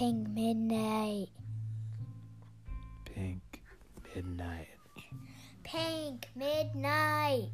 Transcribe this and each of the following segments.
Pink Midnight. Pink Midnight. Pink Midnight.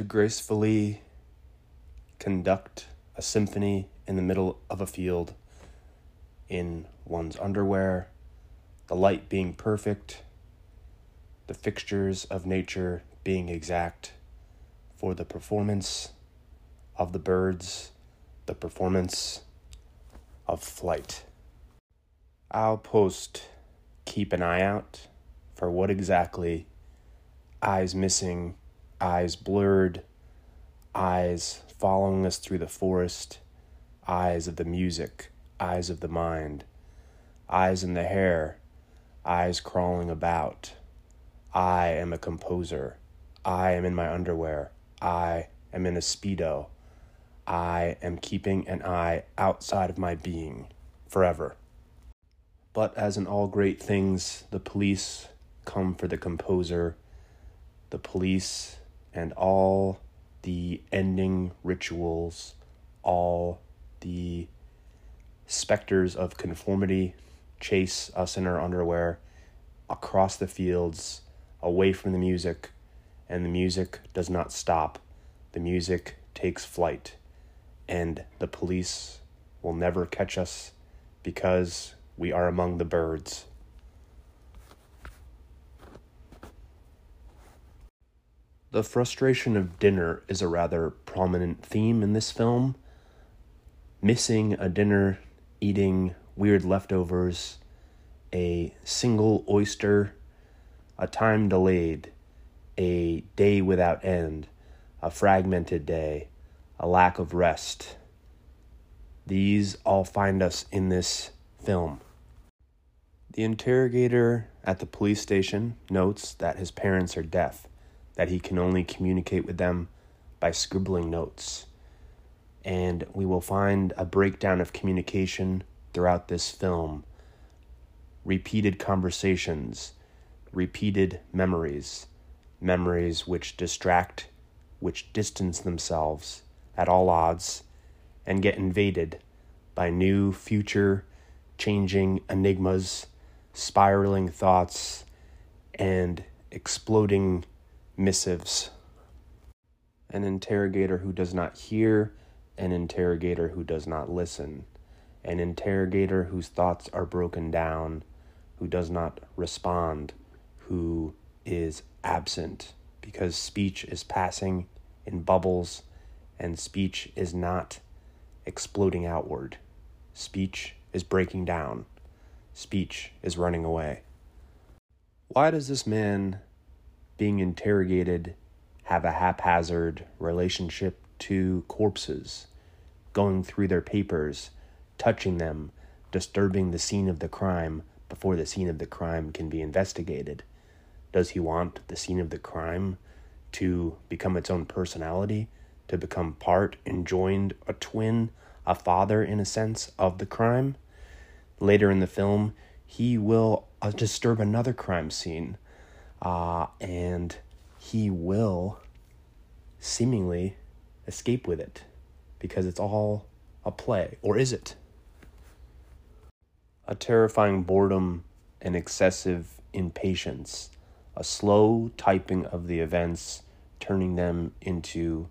To gracefully conduct a symphony in the middle of a field in one's underwear, the light being perfect, the fixtures of nature being exact for the performance of the birds, the performance of flight. Au poste keep an eye out for what exactly eyes missing, eyes blurred, eyes following us through the forest, eyes of the music, eyes of the mind, eyes in the hair, eyes crawling about. I am a composer. I am in my underwear. I am in a Speedo. I am keeping an eye outside of my being forever. But as in all great things, the police come for the composer, the police and all the ending rituals, all the specters of conformity chase us in our underwear across the fields, away from the music, and the music does not stop. The music takes flight, and the police will never catch us because we are among the birds. The frustration of dinner is a rather prominent theme in this film. Missing a dinner, eating weird leftovers, a single oyster, a time delayed, a day without end, a fragmented day, a lack of rest. These all find us in this film. The interrogator at the police station notes that his parents are deaf, that he can only communicate with them by scribbling notes. And we will find a breakdown of communication throughout this film repeated conversations, repeated memories, memories which distract, which distance themselves at all odds, and get invaded by new, future, changing enigmas, spiraling thoughts, and exploding missives. An interrogator who does not hear, an interrogator who does not listen, an interrogator whose thoughts are broken down, who does not respond, who is absent, because speech is passing in bubbles and speech is not exploding outward. Speech is breaking down. Speech is running away. Why does this man being interrogated have a haphazard relationship to corpses, going through their papers, touching them, disturbing the scene of the crime before the scene of the crime can be investigated? Does he want the scene of the crime to become its own personality, to become part and joined, a twin, a father in a sense, of the crime? Later in the film, he will uh, disturb another crime scene, uh, and he will seemingly escape with it because it's all a play. Or is it? A terrifying boredom and excessive impatience, a slow typing of the events turning them into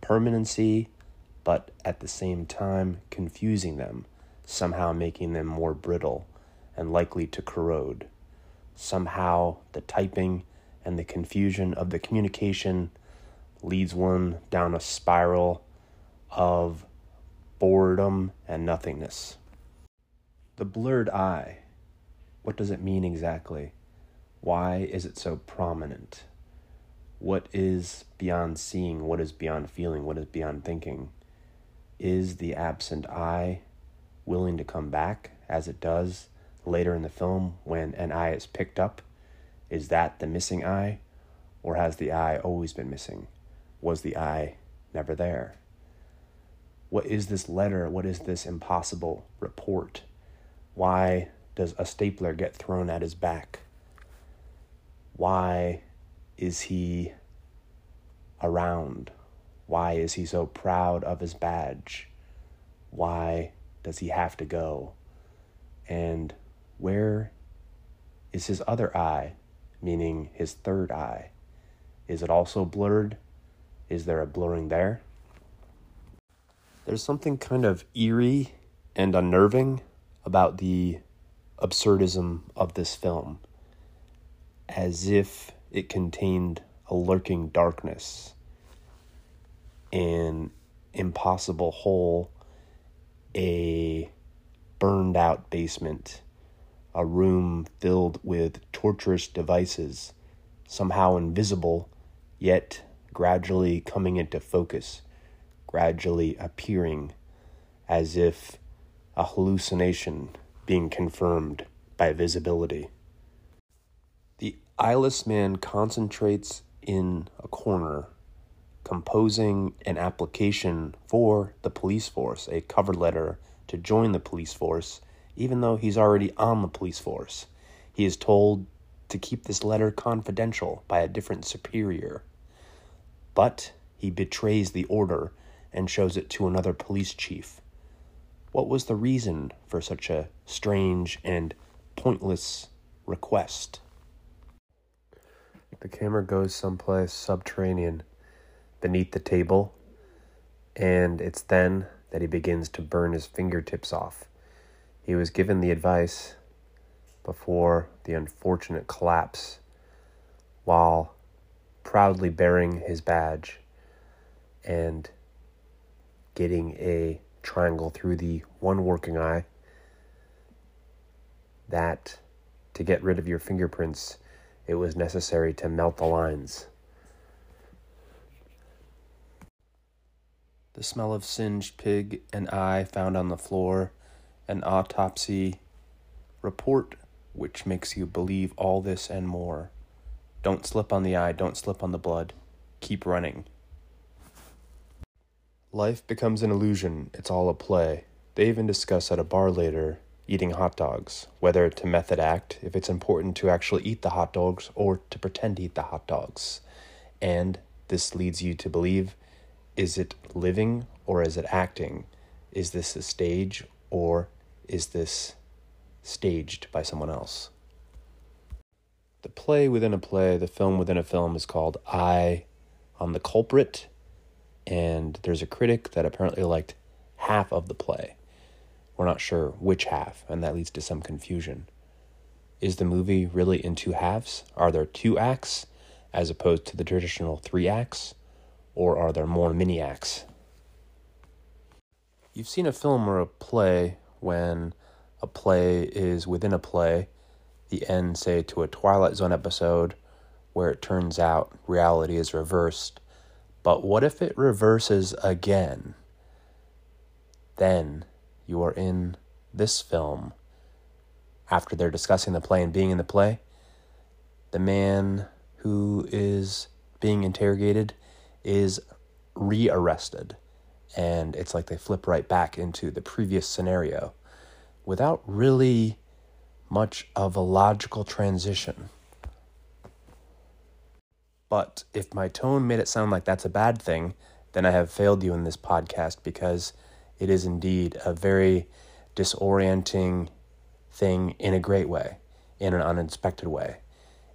permanency, but at the same time confusing them, somehow making them more brittle and likely to corrode. Somehow the typing and the confusion of the communication leads one down a spiral of boredom and nothingness. The blurred eye, what does it mean exactly? Why is it so prominent? What is beyond seeing? What is beyond feeling? What is beyond thinking? Is the absent eye willing to come back as it does later in the film when an eye is picked up? Is that the missing eye? Or has the eye always been missing? Was the eye never there? What is this letter? What is this impossible report? Why does a stapler get thrown at his back? Why is he around? Why is he so proud of his badge? Why does he have to go? And where is his other eye, meaning his third eye? Is it also blurred? Is there a blurring there? There's something kind of eerie and unnerving about the absurdism of this film, as if it contained a lurking darkness, an impossible hole, a burned out basement, a room filled with torturous devices, somehow invisible, yet gradually coming into focus gradually appearing as if a hallucination being confirmed by visibility. The eyeless man concentrates in a corner, composing an application for the police force, a cover letter to join the police force, even though he's already on the police force. He is told to keep this letter confidential by a different superior. But he betrays the order and shows it to another police chief. What was the reason for such a strange and pointless request? The camera goes someplace subterranean beneath the table, and it's then that he begins to burn his fingertips off. He was given the advice before the unfortunate collapse while proudly bearing his badge and getting a triangle through the one working eye that to get rid of your fingerprints it was necessary to melt the lines. The smell of singed pig and eye found on the floor an autopsy report which makes you believe all this and more don't slip on the eye don't slip on the blood keep running Life becomes an illusion, it's all a play. They even discuss at a bar later eating hot dogs, whether to method act, if it's important to actually eat the hot dogs, or to pretend to eat the hot dogs. And this leads you to believe is it living or is it acting? Is this a stage or is this staged by someone else? The play within a play, the film within a film is called I on the Culprit and there's a critic that apparently liked half of the play. We're not sure which half, and that leads to some confusion. Is the movie really in two halves? Are there two acts as opposed to the traditional three acts? Or are there more mini acts? You've seen a film or a play when a play is within a play, the end, say, to a Twilight Zone episode where it turns out reality is reversed but what if it reverses again? Then you are in this film. After they're discussing the play and being in the play, the man who is being interrogated is rearrested. And it's like they flip right back into the previous scenario without really much of a logical transition. But if my tone made it sound like that's a bad thing, then I have failed you in this podcast because it is indeed a very disorienting thing in a great way, in an unexpected way,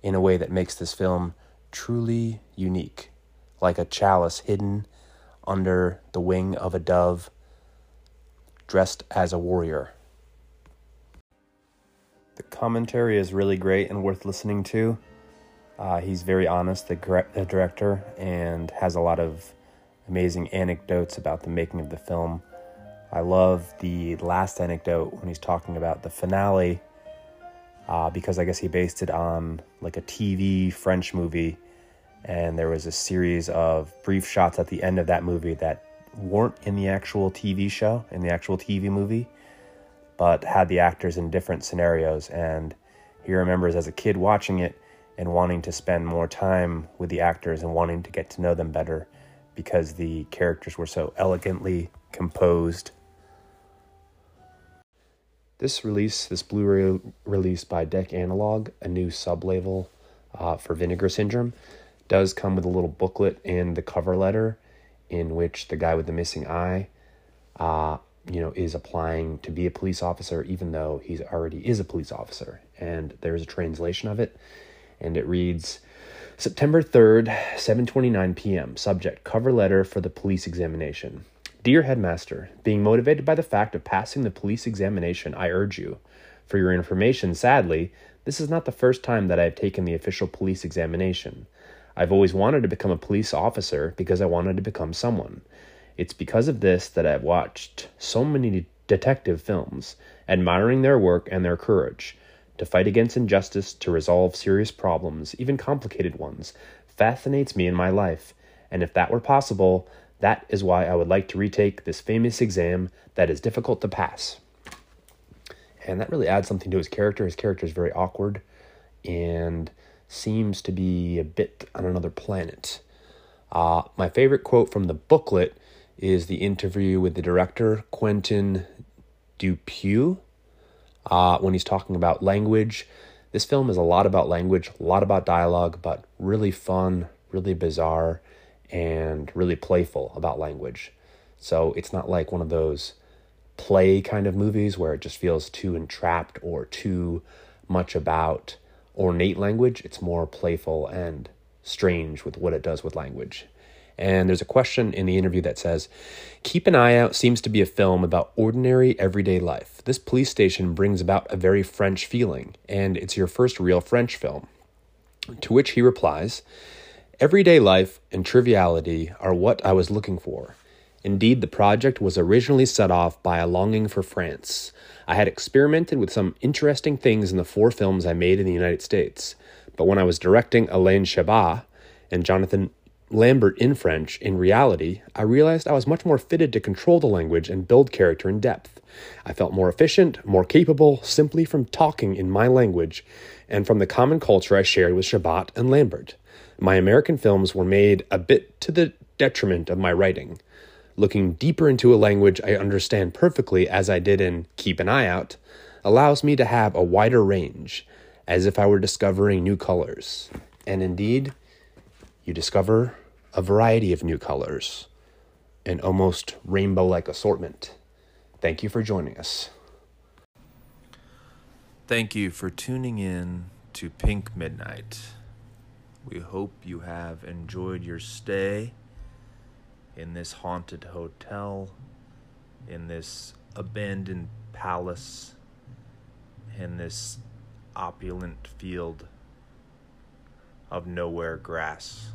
in a way that makes this film truly unique. like a chalice hidden under the wing of a dove, dressed as a warrior. The commentary is really great and worth listening to. Uh, he's very honest, the, the director, and has a lot of amazing anecdotes about the making of the film. I love the last anecdote when he's talking about the finale, uh, because I guess he based it on like a TV French movie, and there was a series of brief shots at the end of that movie that weren't in the actual TV show, in the actual TV movie, but had the actors in different scenarios. And he remembers as a kid watching it and wanting to spend more time with the actors and wanting to get to know them better because the characters were so elegantly composed. This release, this Blu ray release by Dekanalog, a new sub label uh, for Vinegar Syndrome, does come with a little booklet and the cover letter in which the guy with the missing eye uh, you know is applying to be a police officer even though he's already is a police officer and there's a translation of it and it reads September 3rd, 7:29 p.m. Subject: Cover letter for the police examination. Dear headmaster, being motivated by the fact of passing the police examination, I urge you. For your information, sadly, this is not the first time that I have taken the official police examination. I've always wanted to become a police officer because I wanted to become someone. It's because of this that I've watched so many detective films, admiring their work and their courage to fight against injustice, to resolve serious problems, even complicated ones, fascinates me in my life. And if that were possible, that is why I would like to retake this famous exam that is difficult to pass. And that really adds something to his character. His character is very awkward and seems to be a bit on another planet. Uh, my favorite quote from the booklet is the interview with the director, Quentin Dupieux uh, when he's talking about language. This film is a lot about language, a lot about dialogue, but really fun, really bizarre, and really playful about language. So it's not like one of those play kind of movies where it just feels too entrapped or too much about ornate language. It's more playful and strange with what it does with language. And there's a question in the interview that says, Keep an Eye Out seems to be a film about ordinary everyday life. This police station brings about a very French feeling, and it's your first real French film. To which he replies, Everyday life and triviality are what I was looking for. Indeed, the project was originally set off by a longing for France. I had experimented with some interesting things in the four films I made in the United States, but when I was directing Alain Chabat and Jonathan Lambert in French, in reality, I realized I was much more fitted to control the language and build character in depth. I felt more efficient, more capable, simply from talking in my language and from the common culture I shared with Chabat and Lambert. My American films were made a bit to the detriment of my writing. Looking deeper into a language I understand perfectly, as I did in Keep an Eye Out, allows me to have a wider range, as if I were discovering new colors. And indeed, you discover a variety of new colors, an almost rainbow like assortment. Thank you for joining us. Thank you for tuning in to Pink Midnight. We hope you have enjoyed your stay in this haunted hotel, in this abandoned palace, in this opulent field of nowhere grass.